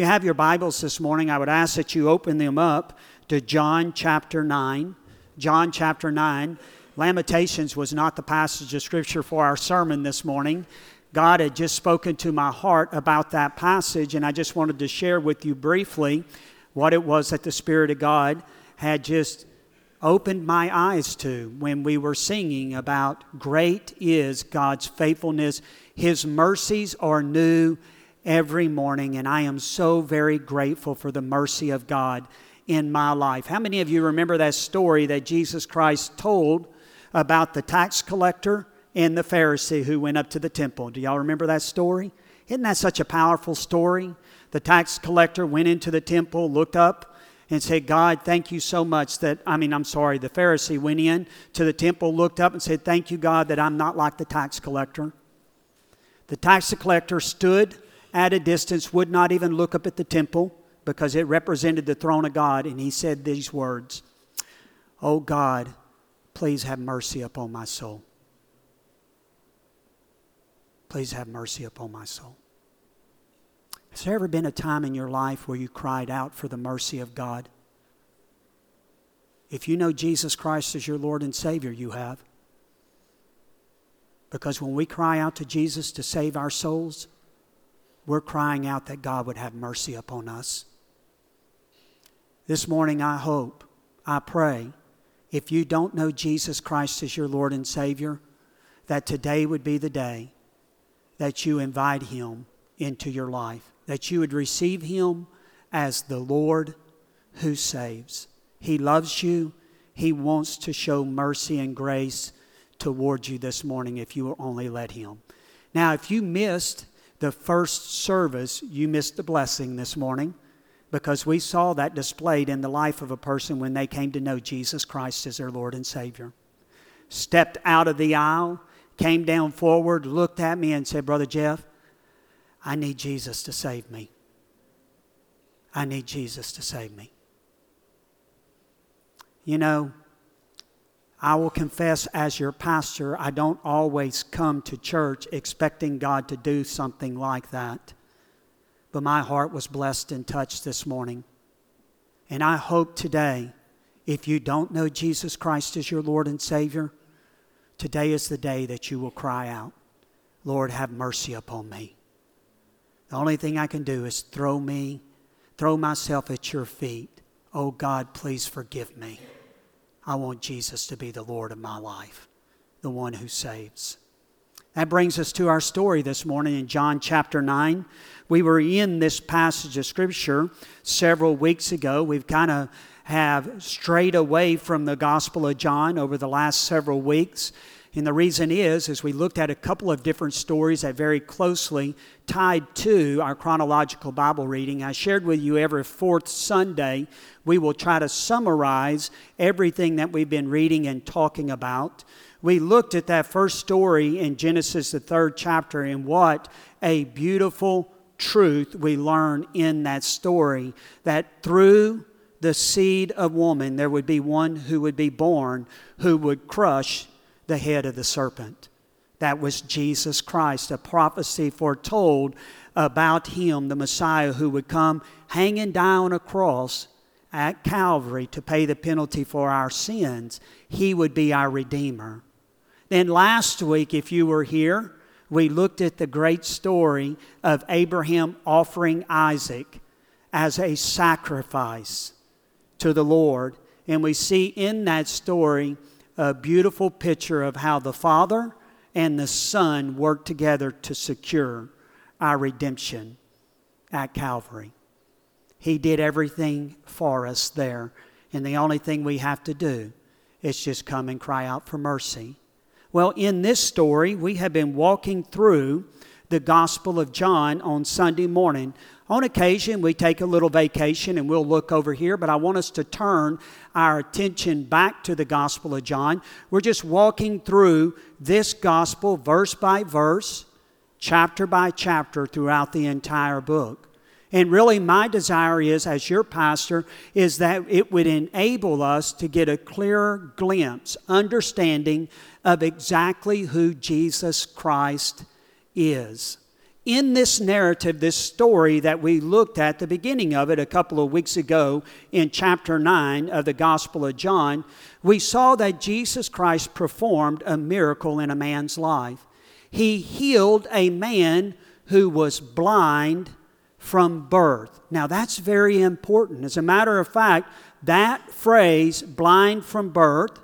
you have your Bibles this morning, I would ask that you open them up to John chapter 9. John chapter 9. Lamentations was not the passage of Scripture for our sermon this morning. God had just spoken to my heart about that passage, and I just wanted to share with you briefly what it was that the Spirit of God had just opened my eyes to when we were singing about great is God's faithfulness. His mercies are new every morning, and I am so very grateful for the mercy of God in my life. How many of you remember that story that Jesus Christ told about the tax collector and the Pharisee who went up to the temple? Do y'all remember that story? Isn't that such a powerful story? The tax collector went into the temple, looked up, and said, God, thank you so much that, I mean, I'm sorry, the Pharisee went in to the temple, looked up, and said, Thank you, God, that I'm not like the tax collector. The tax collector stood at a distance, would not even look up at the temple because it represented the throne of God, and he said these words Oh God, please have mercy upon my soul. Please have mercy upon my soul. Has there ever been a time in your life where you cried out for the mercy of God? If you know Jesus Christ as your Lord and Savior, you have. Because when we cry out to Jesus to save our souls, we're crying out that God would have mercy upon us. This morning, I hope, I pray, if you don't know Jesus Christ as your Lord and Savior, that today would be the day that you invite Him into your life that you would receive him as the Lord who saves. He loves you. He wants to show mercy and grace towards you this morning if you will only let him. Now, if you missed the first service, you missed the blessing this morning because we saw that displayed in the life of a person when they came to know Jesus Christ as their Lord and Savior. Stepped out of the aisle, came down forward, looked at me, and said, Brother Jeff, I need Jesus to save me. I need Jesus to save me. You know, I will confess as your pastor, I don't always come to church expecting God to do something like that. But my heart was blessed and touched this morning. And I hope today, if you don't know Jesus Christ as your Lord and Savior, today is the day that you will cry out, Lord, have mercy upon me. The only thing I can do is throw me, throw myself at your feet. Oh God, please forgive me. I want Jesus to be the Lord of my life, the one who saves. That brings us to our story this morning in John chapter 9. We were in this passage of Scripture several weeks ago. We've kind of have strayed away from the Gospel of John over the last several weeks. And the reason is, as we looked at a couple of different stories that very closely tied to our chronological Bible reading, I shared with you every fourth Sunday, we will try to summarize everything that we've been reading and talking about. We looked at that first story in Genesis, the third chapter, and what a beautiful truth we learn in that story that through the seed of woman, there would be one who would be born who would crush the head of the serpent. That was Jesus Christ, a prophecy foretold about him, the Messiah who would come hanging down a cross at Calvary to pay the penalty for our sins. He would be our Redeemer. Then last week, if you were here, we looked at the great story of Abraham offering Isaac as a sacrifice to the Lord. And we see in that story a beautiful picture of how the Father and the Son work together to secure our redemption at Calvary. He did everything for us there, and the only thing we have to do is just come and cry out for mercy. Well, in this story, we have been walking through the Gospel of John on Sunday morning. On occasion, we take a little vacation and we'll look over here, but I want us to turn our attention back to the Gospel of John. We're just walking through this Gospel verse by verse, chapter by chapter throughout the entire book. And really, my desire is, as your pastor, is that it would enable us to get a clearer glimpse, understanding of exactly who Jesus Christ is. In this narrative, this story that we looked at the beginning of it a couple of weeks ago in chapter 9 of the Gospel of John, we saw that Jesus Christ performed a miracle in a man's life. He healed a man who was blind from birth. Now, that's very important. As a matter of fact, that phrase, blind from birth,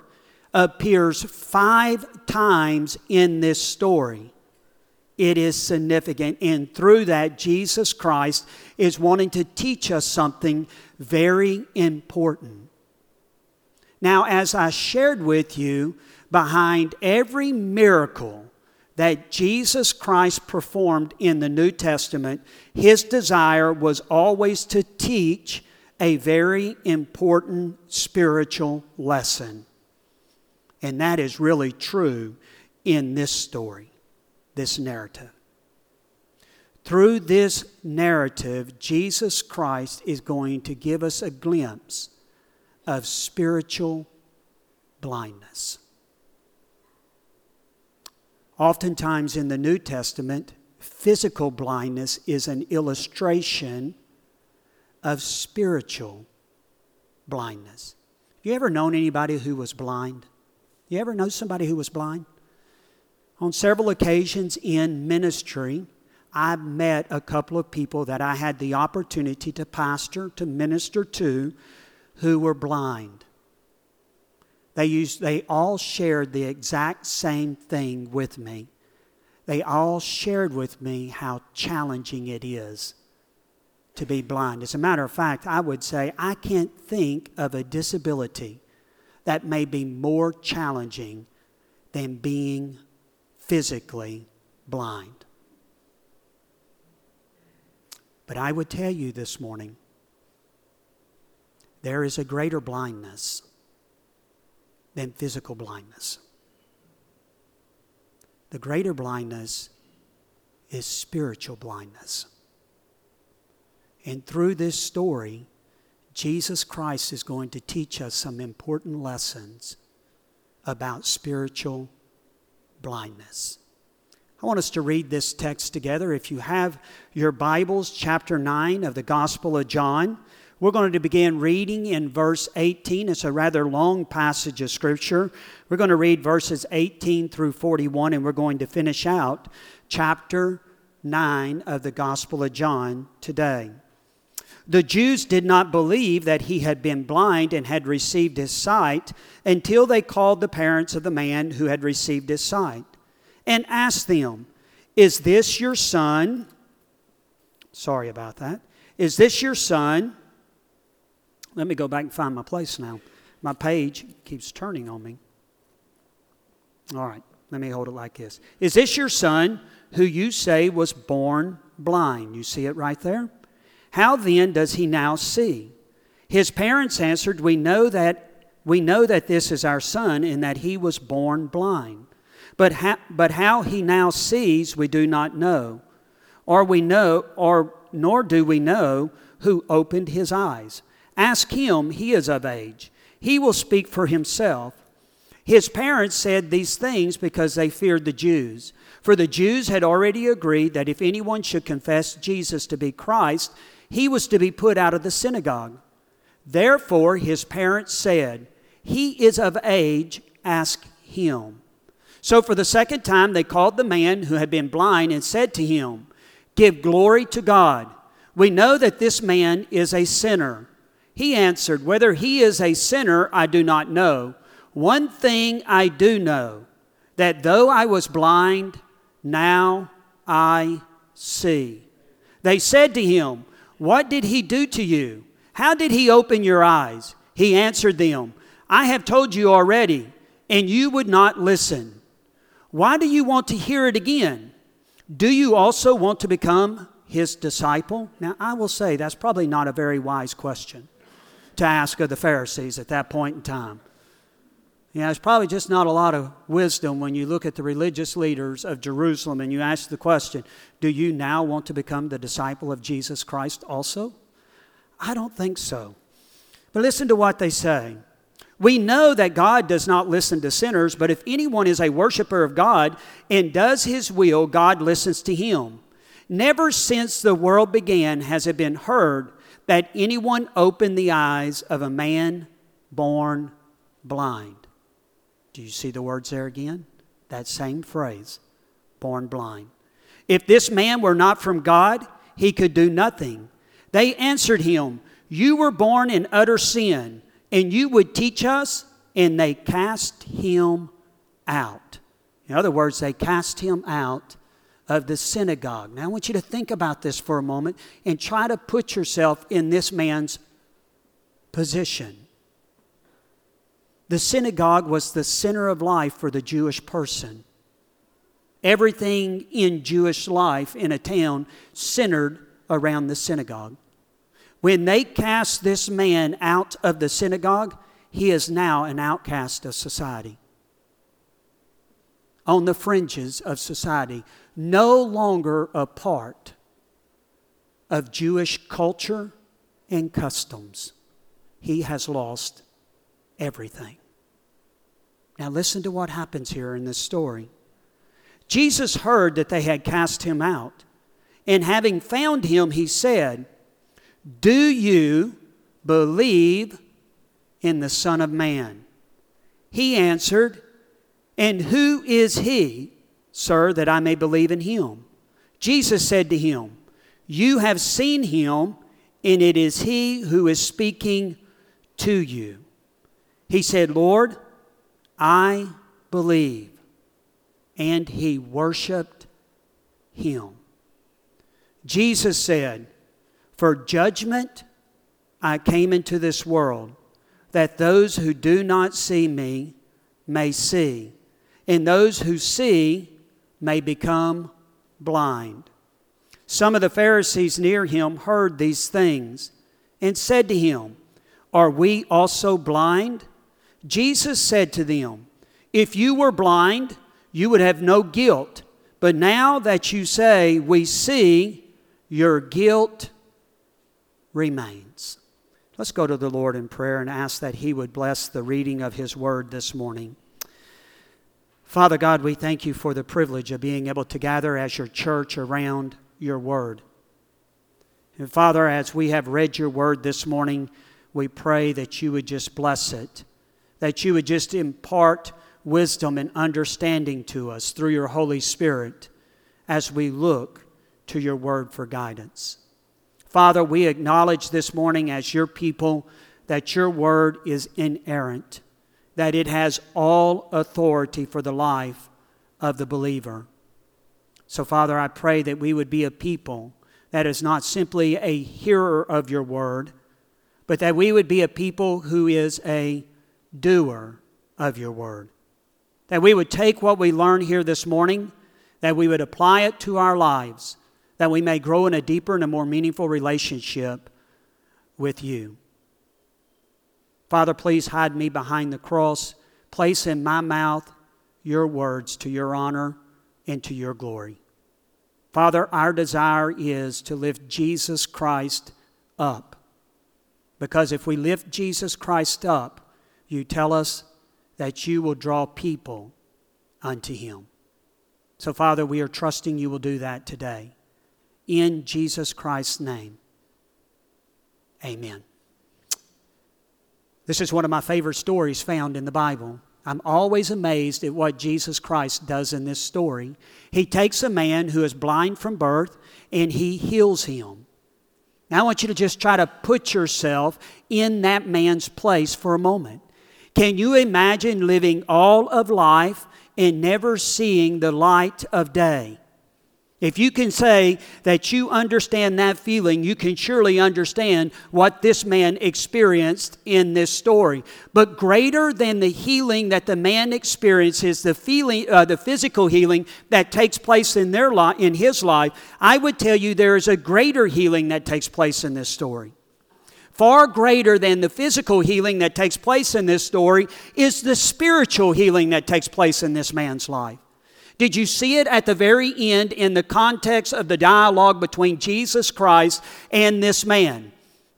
appears five times in this story it is significant. And through that, Jesus Christ is wanting to teach us something very important. Now, as I shared with you, behind every miracle that Jesus Christ performed in the New Testament, his desire was always to teach a very important spiritual lesson. And that is really true in this story this narrative. Through this narrative, Jesus Christ is going to give us a glimpse of spiritual blindness. Oftentimes in the New Testament, physical blindness is an illustration of spiritual blindness. You ever known anybody who was blind? You ever know somebody who was blind? On several occasions in ministry, I've met a couple of people that I had the opportunity to pastor, to minister to, who were blind. They, used, they all shared the exact same thing with me. They all shared with me how challenging it is to be blind. As a matter of fact, I would say I can't think of a disability that may be more challenging than being physically blind. But I would tell you this morning there is a greater blindness than physical blindness. The greater blindness is spiritual blindness. And through this story, Jesus Christ is going to teach us some important lessons about spiritual blindness. I want us to read this text together. If you have your Bibles, chapter 9 of the Gospel of John, we're going to begin reading in verse 18. It's a rather long passage of Scripture. We're going to read verses 18 through 41, and we're going to finish out chapter 9 of the Gospel of John today. The Jews did not believe that he had been blind and had received his sight until they called the parents of the man who had received his sight and asked them, Is this your son? Sorry about that. Is this your son? Let me go back and find my place now. My page keeps turning on me. All right, let me hold it like this. Is this your son who you say was born blind? You see it right there? How then does he now see? His parents answered, We know that we know that this is our son and that he was born blind. But, ha- but how he now sees, we do not know. Or we know, or nor do we know who opened his eyes. Ask him, he is of age. He will speak for himself. His parents said these things because they feared the Jews. For the Jews had already agreed that if anyone should confess Jesus to be Christ, he was to be put out of the synagogue. Therefore, his parents said, He is of age, ask him. So, for the second time, they called the man who had been blind and said to him, Give glory to God. We know that this man is a sinner. He answered, Whether he is a sinner, I do not know. One thing I do know that though I was blind, now I see. They said to him, what did he do to you? How did he open your eyes? He answered them, I have told you already, and you would not listen. Why do you want to hear it again? Do you also want to become his disciple? Now, I will say that's probably not a very wise question to ask of the Pharisees at that point in time. Know, there's probably just not a lot of wisdom when you look at the religious leaders of Jerusalem and you ask the question Do you now want to become the disciple of Jesus Christ also? I don't think so. But listen to what they say. We know that God does not listen to sinners, but if anyone is a worshiper of God and does his will, God listens to him. Never since the world began has it been heard that anyone opened the eyes of a man born blind. Do you see the words there again? That same phrase, born blind. If this man were not from God, he could do nothing. They answered him, You were born in utter sin, and you would teach us? And they cast him out. In other words, they cast him out of the synagogue. Now, I want you to think about this for a moment and try to put yourself in this man's position. The synagogue was the center of life for the Jewish person. Everything in Jewish life in a town centered around the synagogue. When they cast this man out of the synagogue, he is now an outcast of society. On the fringes of society, no longer a part of Jewish culture and customs. He has lost everything. Now, listen to what happens here in this story. Jesus heard that they had cast him out, and having found him, he said, Do you believe in the Son of Man? He answered, And who is he, sir, that I may believe in him? Jesus said to him, You have seen him, and it is he who is speaking to you. He said, Lord, I believe. And he worshiped him. Jesus said, For judgment I came into this world, that those who do not see me may see, and those who see may become blind. Some of the Pharisees near him heard these things and said to him, Are we also blind? Jesus said to them, If you were blind, you would have no guilt. But now that you say, We see, your guilt remains. Let's go to the Lord in prayer and ask that He would bless the reading of His word this morning. Father God, we thank you for the privilege of being able to gather as your church around your word. And Father, as we have read your word this morning, we pray that you would just bless it that you would just impart wisdom and understanding to us through your Holy Spirit as we look to your word for guidance. Father, we acknowledge this morning as your people that your word is inerrant, that it has all authority for the life of the believer. So, Father, I pray that we would be a people that is not simply a hearer of your word, but that we would be a people who is a doer of your word. That we would take what we learned here this morning, that we would apply it to our lives, that we may grow in a deeper and a more meaningful relationship with you. Father, please hide me behind the cross. Place in my mouth your words to your honor and to your glory. Father, our desire is to lift Jesus Christ up. Because if we lift Jesus Christ up, you tell us that you will draw people unto him. So, Father, we are trusting you will do that today. In Jesus Christ's name, amen. This is one of my favorite stories found in the Bible. I'm always amazed at what Jesus Christ does in this story. He takes a man who is blind from birth and he heals him. Now, I want you to just try to put yourself in that man's place for a moment. Can you imagine living all of life and never seeing the light of day? If you can say that you understand that feeling, you can surely understand what this man experienced in this story. But greater than the healing that the man experiences, the feeling, uh, the physical healing that takes place in their life, in his life, I would tell you there is a greater healing that takes place in this story far greater than the physical healing that takes place in this story is the spiritual healing that takes place in this man's life. Did you see it at the very end in the context of the dialogue between Jesus Christ and this man?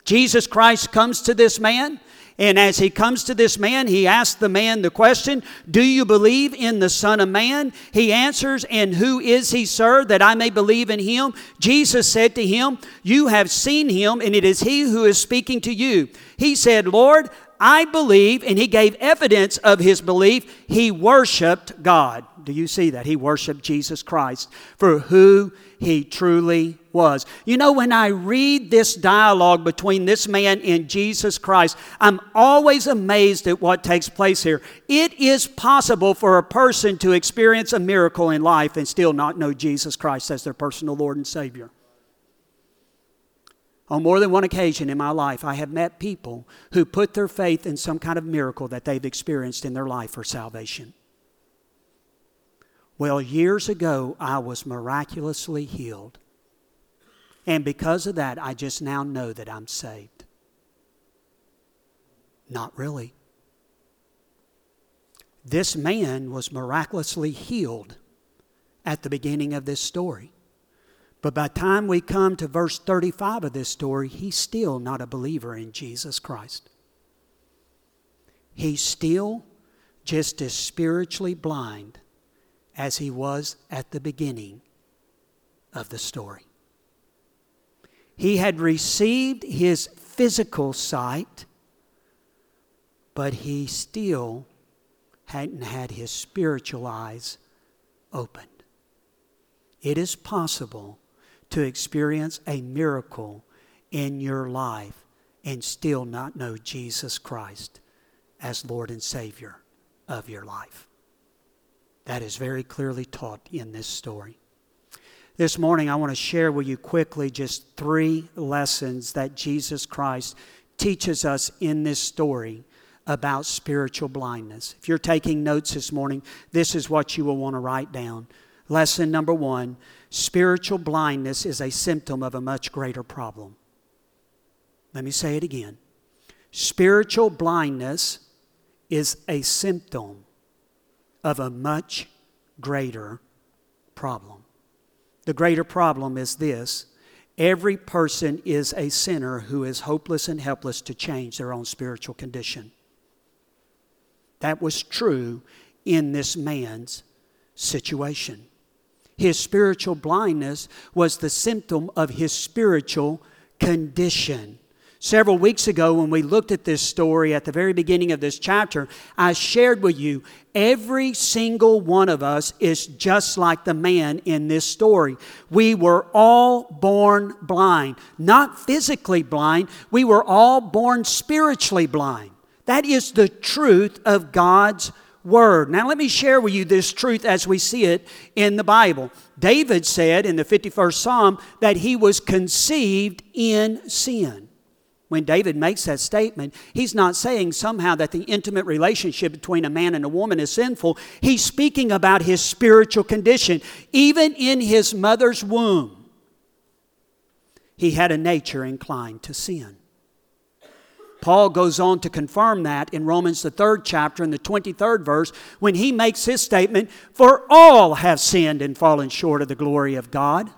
Jesus Christ comes to this man. And as he comes to this man, he asks the man the question, Do you believe in the Son of Man? He answers, And who is he, sir, that I may believe in him? Jesus said to him, You have seen him, and it is he who is speaking to you. He said, Lord, I believe, and he gave evidence of his belief. He worshiped God. Do you see that? He worshiped Jesus Christ for who he truly was. You know, when I read this dialogue between this man and Jesus Christ, I'm always amazed at what takes place here. It is possible for a person to experience a miracle in life and still not know Jesus Christ as their personal Lord and Savior. On more than one occasion in my life, I have met people who put their faith in some kind of miracle that they've experienced in their life for salvation. Well, years ago, I was miraculously healed. And because of that, I just now know that I'm saved. Not really. This man was miraculously healed at the beginning of this story. But by the time we come to verse 35 of this story, he's still not a believer in Jesus Christ. He's still just as spiritually blind as he was at the beginning of the story. He had received his physical sight, but he still hadn't had his spiritual eyes opened. It is possible to experience a miracle in your life and still not know Jesus Christ as Lord and Savior of your life. That is very clearly taught in this story. This morning, I want to share with you quickly just three lessons that Jesus Christ teaches us in this story about spiritual blindness. If you're taking notes this morning, this is what you will want to write down. Lesson number one spiritual blindness is a symptom of a much greater problem. Let me say it again. Spiritual blindness is a symptom of a much greater problem. The greater problem is this every person is a sinner who is hopeless and helpless to change their own spiritual condition. That was true in this man's situation. His spiritual blindness was the symptom of his spiritual condition. Several weeks ago, when we looked at this story at the very beginning of this chapter, I shared with you every single one of us is just like the man in this story. We were all born blind, not physically blind, we were all born spiritually blind. That is the truth of God's word. Now, let me share with you this truth as we see it in the Bible. David said in the 51st Psalm that he was conceived in sin. When David makes that statement, he's not saying somehow that the intimate relationship between a man and a woman is sinful. He's speaking about his spiritual condition. Even in his mother's womb, he had a nature inclined to sin. Paul goes on to confirm that in Romans, the third chapter, in the 23rd verse, when he makes his statement For all have sinned and fallen short of the glory of God.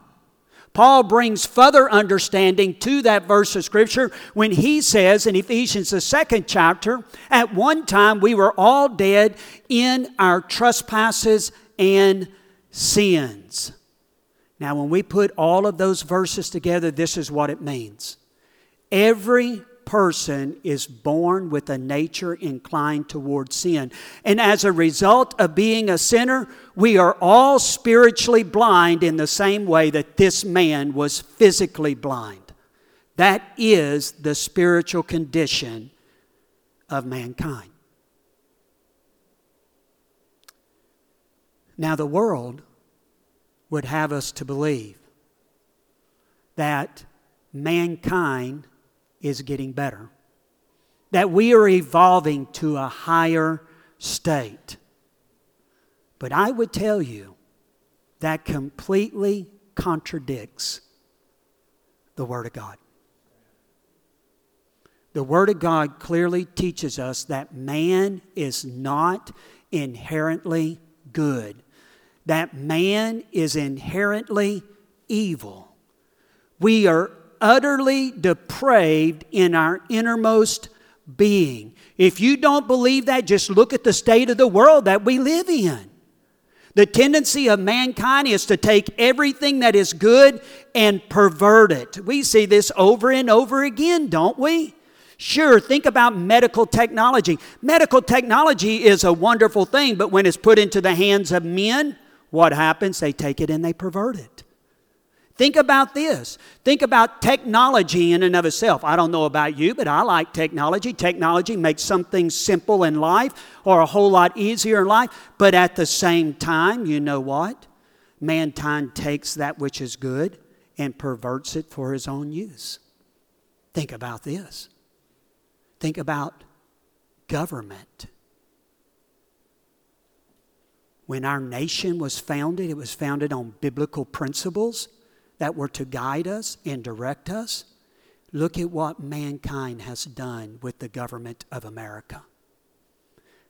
Paul brings further understanding to that verse of Scripture when he says in Ephesians, the second chapter, At one time we were all dead in our trespasses and sins. Now, when we put all of those verses together, this is what it means. Every person is born with a nature inclined toward sin. And as a result of being a sinner, we are all spiritually blind in the same way that this man was physically blind. That is the spiritual condition of mankind. Now, the world would have us to believe that mankind is getting better, that we are evolving to a higher state. But I would tell you that completely contradicts the Word of God. The Word of God clearly teaches us that man is not inherently good, that man is inherently evil. We are utterly depraved in our innermost being. If you don't believe that, just look at the state of the world that we live in. The tendency of mankind is to take everything that is good and pervert it. We see this over and over again, don't we? Sure, think about medical technology. Medical technology is a wonderful thing, but when it's put into the hands of men, what happens? They take it and they pervert it. Think about this. Think about technology in and of itself. I don't know about you, but I like technology. Technology makes something simple in life or a whole lot easier in life. But at the same time, you know what? Mankind takes that which is good and perverts it for his own use. Think about this. Think about government. When our nation was founded, it was founded on biblical principles that were to guide us and direct us. Look at what mankind has done with the government of America.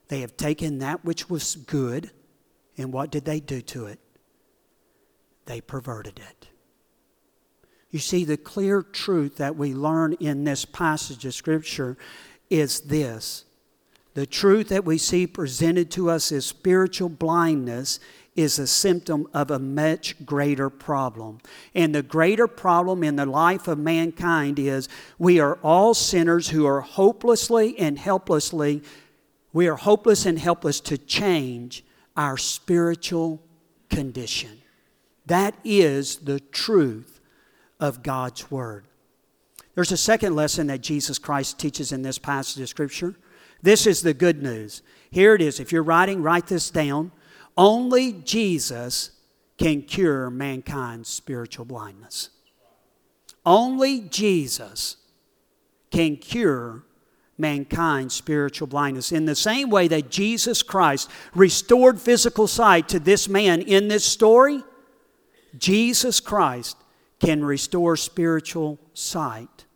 They have taken that which was good, and what did they do to it? They perverted it. You see, the clear truth that we learn in this passage of Scripture is this the truth that we see presented to us as spiritual blindness is a symptom of a much greater problem. And the greater problem in the life of mankind is we are all sinners who are hopelessly and helplessly, we are hopeless and helpless to change our spiritual condition. That is the truth of God's Word. There's a second lesson that Jesus Christ teaches in this passage of Scripture. This is the good news. Here it is. If you're writing, write this down. Only Jesus can cure mankind's spiritual blindness. Only Jesus can cure mankind's spiritual blindness. In the same way that Jesus Christ restored physical sight to this man in this story, Jesus Christ can restore spiritual sight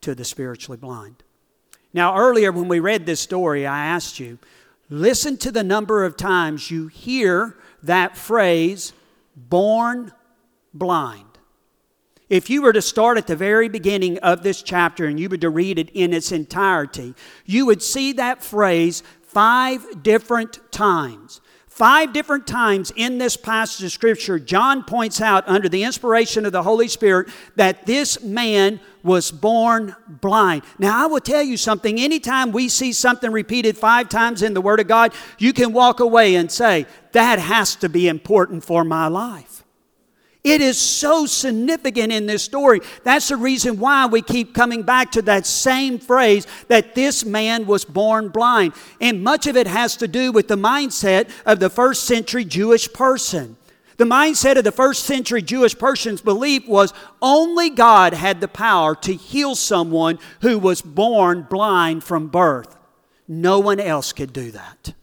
to the spiritually blind. Now, earlier when we read this story, I asked you, Listen to the number of times you hear that phrase, born blind. If you were to start at the very beginning of this chapter and you were to read it in its entirety, you would see that phrase five different times. Five different times in this passage of Scripture, John points out, under the inspiration of the Holy Spirit, that this man was born blind. Now, I will tell you something. Anytime we see something repeated five times in the Word of God, you can walk away and say, that has to be important for my life. It is so significant in this story. That's the reason why we keep coming back to that same phrase that this man was born blind. And much of it has to do with the mindset of the first century Jewish person. The mindset of the first century Jewish person's belief was only God had the power to heal someone who was born blind from birth. No one else could do that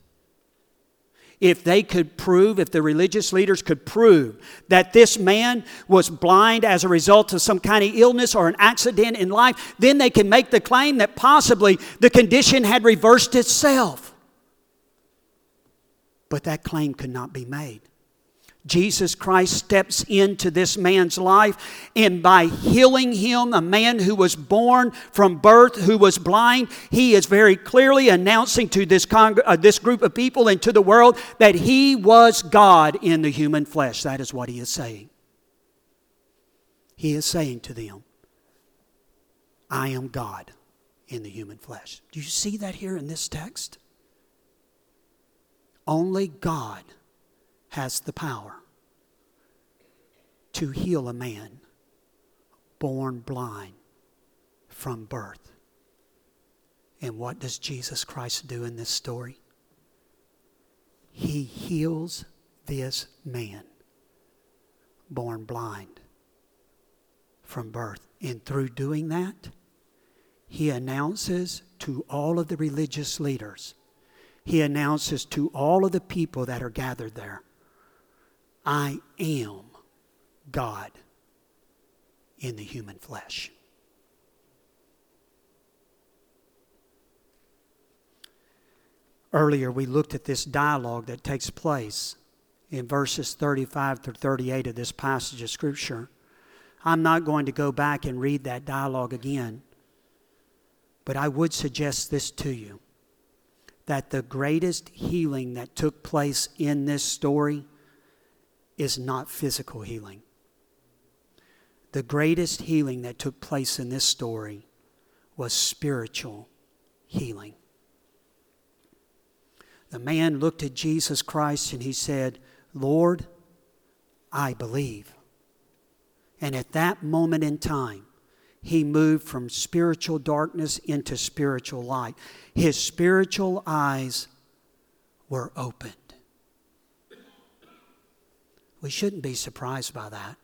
if they could prove, if the religious leaders could prove that this man was blind as a result of some kind of illness or an accident in life, then they can make the claim that possibly the condition had reversed itself. But that claim could not be made. Jesus Christ steps into this man's life, and by healing him, a man who was born from birth, who was blind, he is very clearly announcing to this, con- uh, this group of people and to the world that he was God in the human flesh. That is what he is saying. He is saying to them, I am God in the human flesh. Do you see that here in this text? Only God has the power to heal a man born blind from birth. And what does Jesus Christ do in this story? He heals this man born blind from birth. And through doing that, he announces to all of the religious leaders, he announces to all of the people that are gathered there I am God in the human flesh. Earlier, we looked at this dialogue that takes place in verses 35 through 38 of this passage of Scripture I'm not going to go back and read that dialogue again. But I would suggest this to you that the greatest healing that took place in this story is not physical healing. The greatest healing that took place in this story was spiritual healing. The man looked at Jesus Christ and he said, Lord, I believe. And at that moment in time, he moved from spiritual darkness into spiritual light. His spiritual eyes were opened. We shouldn't be surprised by that.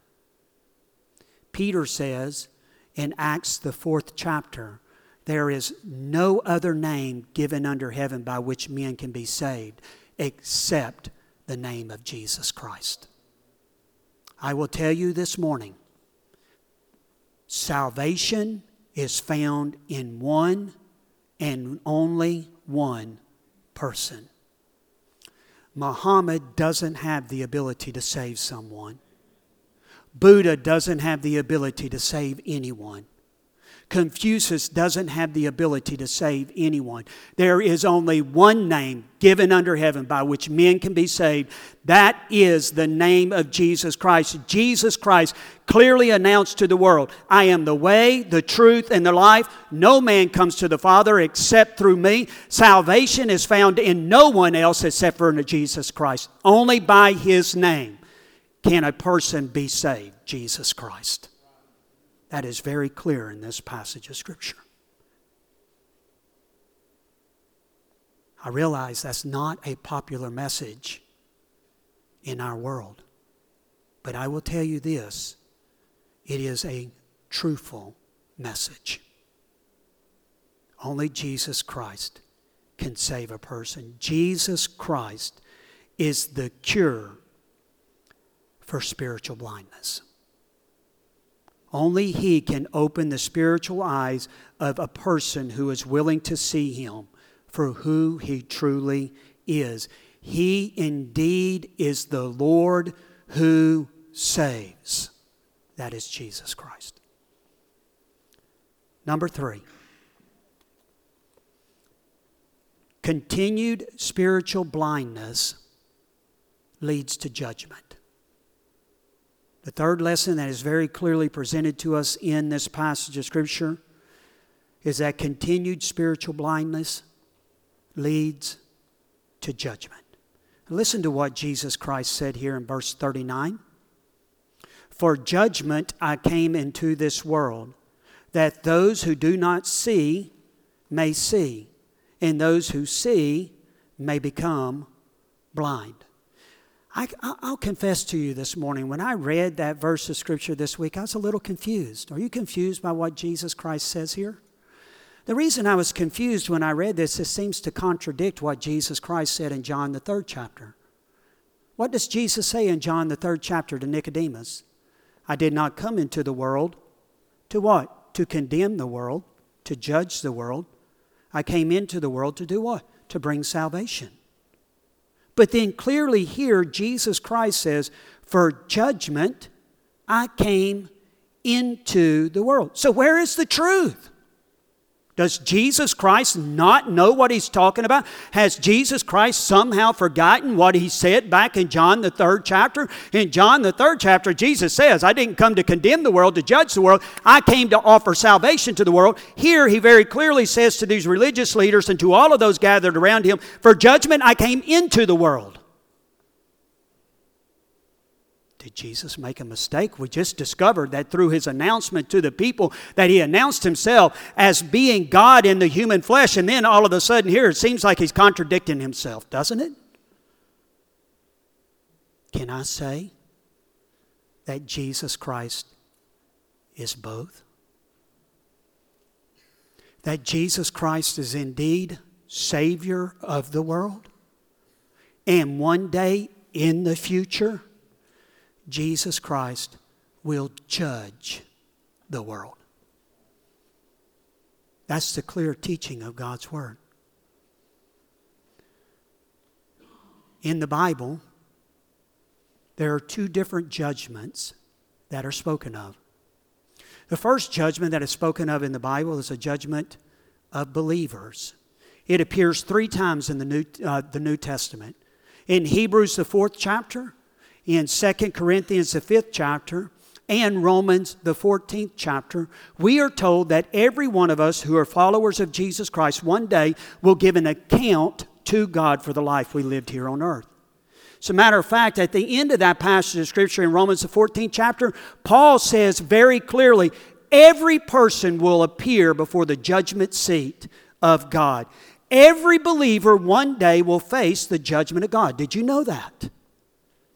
Peter says in Acts, the fourth chapter, there is no other name given under heaven by which men can be saved except the name of Jesus Christ. I will tell you this morning salvation is found in one and only one person. Muhammad doesn't have the ability to save someone. Buddha doesn't have the ability to save anyone. Confucius doesn't have the ability to save anyone. There is only one name given under heaven by which men can be saved. That is the name of Jesus Christ. Jesus Christ clearly announced to the world I am the way, the truth, and the life. No man comes to the Father except through me. Salvation is found in no one else except for Jesus Christ. Only by his name can a person be saved, Jesus Christ. That is very clear in this passage of Scripture. I realize that's not a popular message in our world. But I will tell you this it is a truthful message. Only Jesus Christ can save a person. Jesus Christ is the cure for spiritual blindness. Only He can open the spiritual eyes of a person who is willing to see Him for who He truly is. He indeed is the Lord who saves. That is Jesus Christ. Number three. Continued spiritual blindness leads to judgment. The third lesson that is very clearly presented to us in this passage of Scripture is that continued spiritual blindness leads to judgment. Listen to what Jesus Christ said here in verse 39. For judgment I came into this world, that those who do not see may see, and those who see may become blind. I, will confess to you this morning, when I read that verse of Scripture this week, I was a little confused. Are you confused by what Jesus Christ says here? The reason I was confused when I read this, it seems to contradict what Jesus Christ said in John, the third chapter. What does Jesus say in John, the third chapter to Nicodemus? I did not come into the world to what? To condemn the world, to judge the world. I came into the world to do what? To bring salvation. But then clearly here, Jesus Christ says, For judgment I came into the world. So, where is the truth? Does Jesus Christ not know what he's talking about? Has Jesus Christ somehow forgotten what he said back in John, the third chapter? In John, the third chapter, Jesus says, I didn't come to condemn the world, to judge the world. I came to offer salvation to the world. Here, he very clearly says to these religious leaders and to all of those gathered around him, For judgment I came into the world. Did Jesus make a mistake? We just discovered that through his announcement to the people that he announced himself as being God in the human flesh, and then all of a sudden here it seems like he's contradicting himself, doesn't it? Can I say that Jesus Christ is both? That Jesus Christ is indeed Savior of the world? And one day in the future, Jesus Christ will judge the world. That's the clear teaching of God's Word. In the Bible, there are two different judgments that are spoken of. The first judgment that is spoken of in the Bible is a judgment of believers. It appears three times in the New, uh, the New Testament. In Hebrews, the fourth chapter, in 2 Corinthians, the fifth chapter, and Romans, the 14th chapter, we are told that every one of us who are followers of Jesus Christ one day will give an account to God for the life we lived here on earth. As a matter of fact, at the end of that passage of Scripture in Romans, the 14th chapter, Paul says very clearly every person will appear before the judgment seat of God. Every believer one day will face the judgment of God. Did you know that?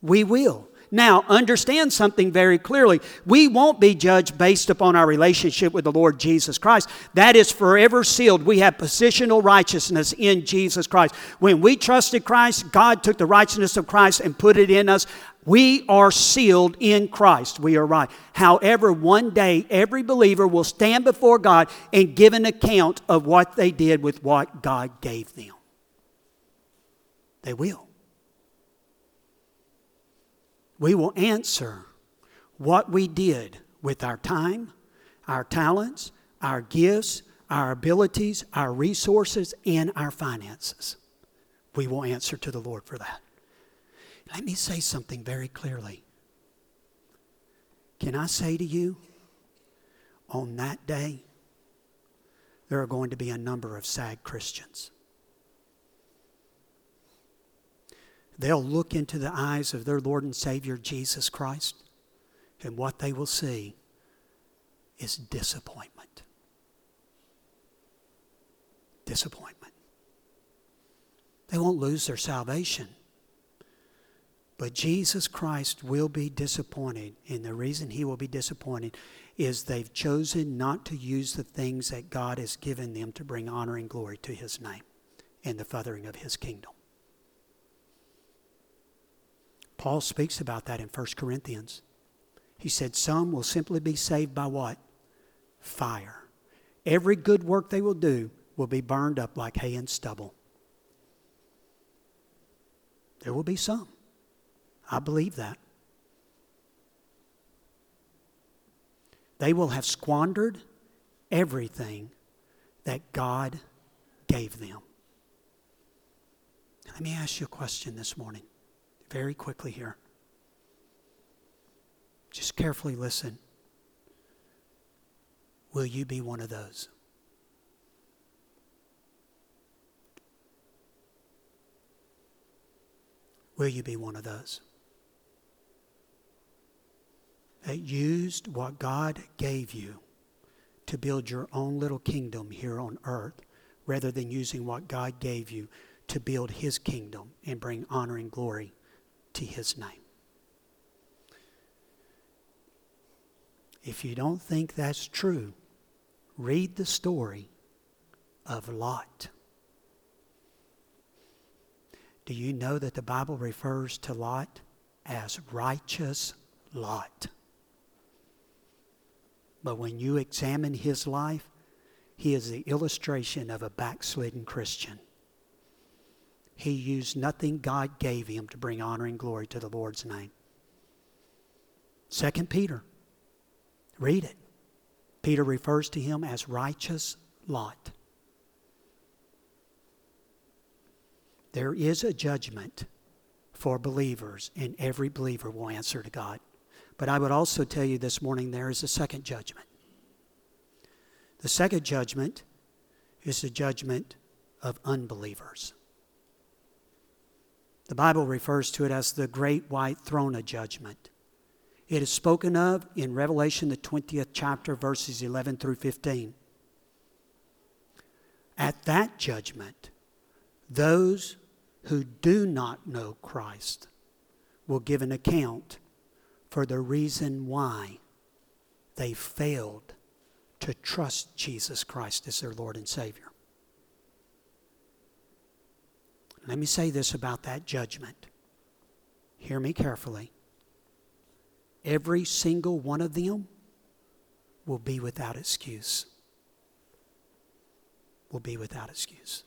We will. Now, understand something very clearly. We won't be judged based upon our relationship with the Lord Jesus Christ. That is forever sealed. We have positional righteousness in Jesus Christ. When we trusted Christ, God took the righteousness of Christ and put it in us. We are sealed in Christ. We are right. However, one day every believer will stand before God and give an account of what they did with what God gave them. They will we will answer what we did with our time, our talents, our gifts, our abilities, our resources, and our finances. We will answer to the Lord for that. Let me say something very clearly. Can I say to you, on that day, there are going to be a number of sad Christians. They'll look into the eyes of their Lord and Savior Jesus Christ, and what they will see is disappointment. Disappointment. They won't lose their salvation. But Jesus Christ will be disappointed, and the reason he will be disappointed is they've chosen not to use the things that God has given them to bring honor and glory to his name and the furthering of his kingdom. Paul speaks about that in 1 Corinthians. He said, Some will simply be saved by what? Fire. Every good work they will do will be burned up like hay and stubble. There will be some. I believe that. They will have squandered everything that God gave them. Let me ask you a question this morning very quickly here. Just carefully listen. Will you be one of those? Will you be one of those? That used what God gave you to build your own little kingdom here on earth rather than using what God gave you to build His kingdom and bring honor and glory to his name. If you don't think that's true, read the story of Lot. Do you know that the Bible refers to Lot as righteous Lot? But when you examine his life, he is the illustration of a backslidden Christian he used nothing God gave him to bring honor and glory to the Lord's name. Second Peter. Read it. Peter refers to him as righteous Lot. There is a judgment for believers, and every believer will answer to God. But I would also tell you this morning there is a second judgment. The second judgment is the judgment of unbelievers. The Bible refers to it as the great white throne of judgment. It is spoken of in Revelation, the 20th chapter, verses 11 through 15. At that judgment, those who do not know Christ will give an account for the reason why they failed to trust Jesus Christ as their Lord and Savior. Let me say this about that judgment. Hear me carefully. Every single one of them will be without excuse. Will be without excuse.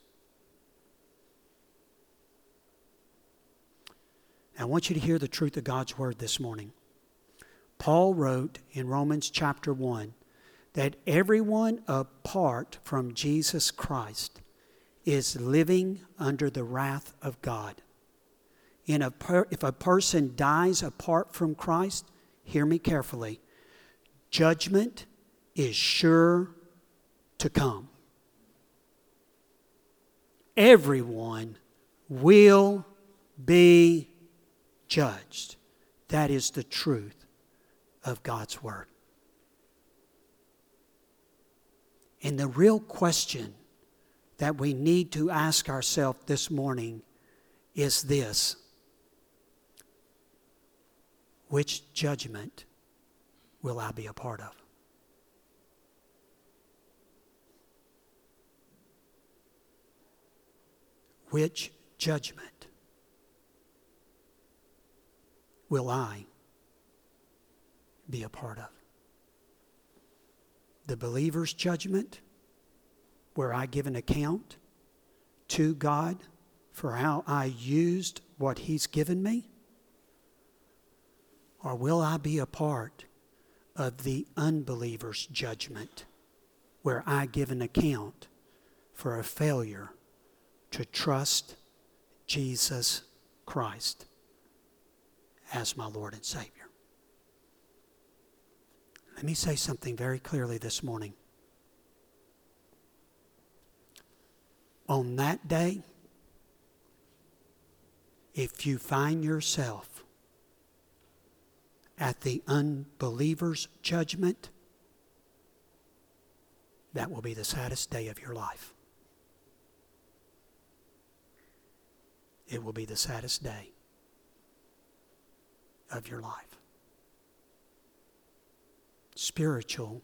Now, I want you to hear the truth of God's word this morning. Paul wrote in Romans chapter 1 that everyone apart from Jesus Christ is living under the wrath of God. If a person dies apart from Christ, hear me carefully, judgment is sure to come. Everyone will be judged. That is the truth of God's Word. And the real question that we need to ask ourselves this morning is this Which judgment will I be a part of? Which judgment will I be a part of? The believer's judgment, where I give an account to God for how I used what He's given me? Or will I be a part of the unbeliever's judgment, where I give an account for a failure to trust Jesus Christ as my Lord and Savior. Let me say something very clearly this morning. On that day, if you find yourself at the unbeliever's judgment, that will be the saddest day of your life. it will be the saddest day of your life. Spiritual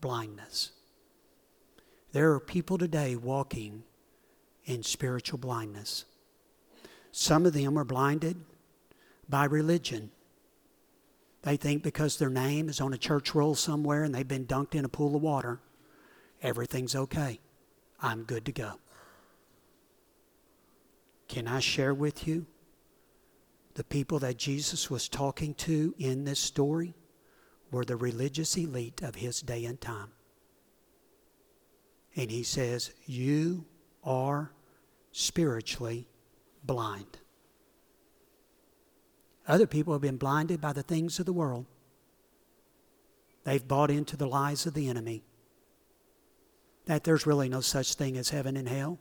blindness. There are people today walking in spiritual blindness. Some of them are blinded by religion. They think because their name is on a church roll somewhere and they've been dunked in a pool of water, everything's okay. I'm good to go. Can I share with you the people that Jesus was talking to in this story were the religious elite of his day and time. And he says, You are spiritually blind. Other people have been blinded by the things of the world. They've bought into the lies of the enemy that there's really no such thing as heaven and hell.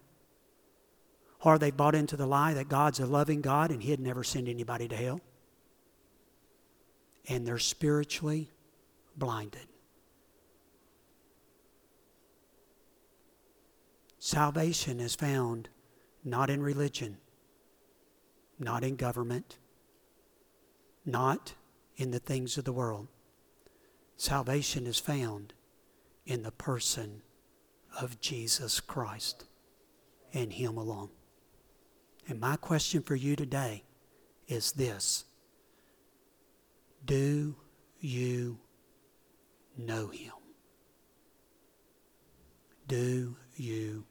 Or they've bought into the lie that God's a loving God and He'd never send anybody to hell. And they're spiritually blinded. Salvation is found not in religion, not in government, not in the things of the world. Salvation is found in the person of Jesus Christ and Him alone. And my question for you today is this Do you know Him? Do you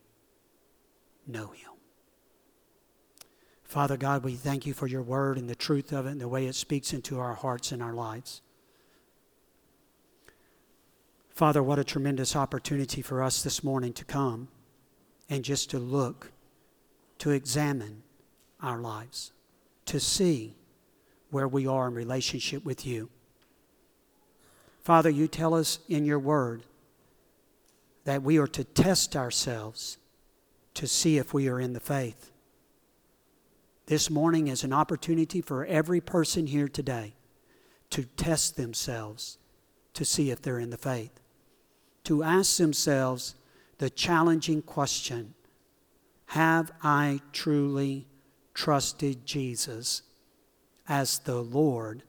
know Him? Father God, we thank you for your word and the truth of it and the way it speaks into our hearts and our lives. Father, what a tremendous opportunity for us this morning to come and just to look to examine our lives, to see where we are in relationship with you. Father, you tell us in your word that we are to test ourselves to see if we are in the faith. This morning is an opportunity for every person here today to test themselves to see if they're in the faith, to ask themselves the challenging question have I truly trusted Jesus as the Lord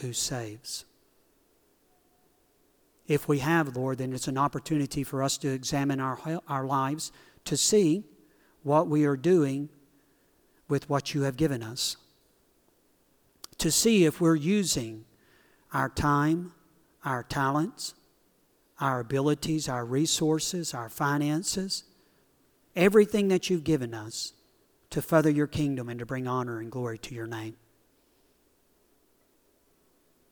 who saves? If we have, Lord, then it's an opportunity for us to examine our, our lives to see what we are doing with what you have given us. To see if we're using our time, our talents, our abilities, our resources, our finances everything that you've given us to further your kingdom and to bring honor and glory to your name.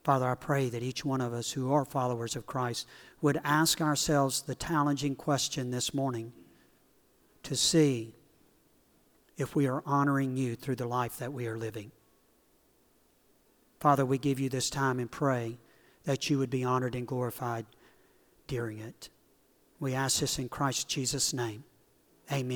Father, I pray that each one of us who are followers of Christ would ask ourselves the challenging question this morning to see if we are honoring you through the life that we are living. Father, we give you this time and pray that you would be honored and glorified during it. We ask this in Christ Jesus' name. Amen.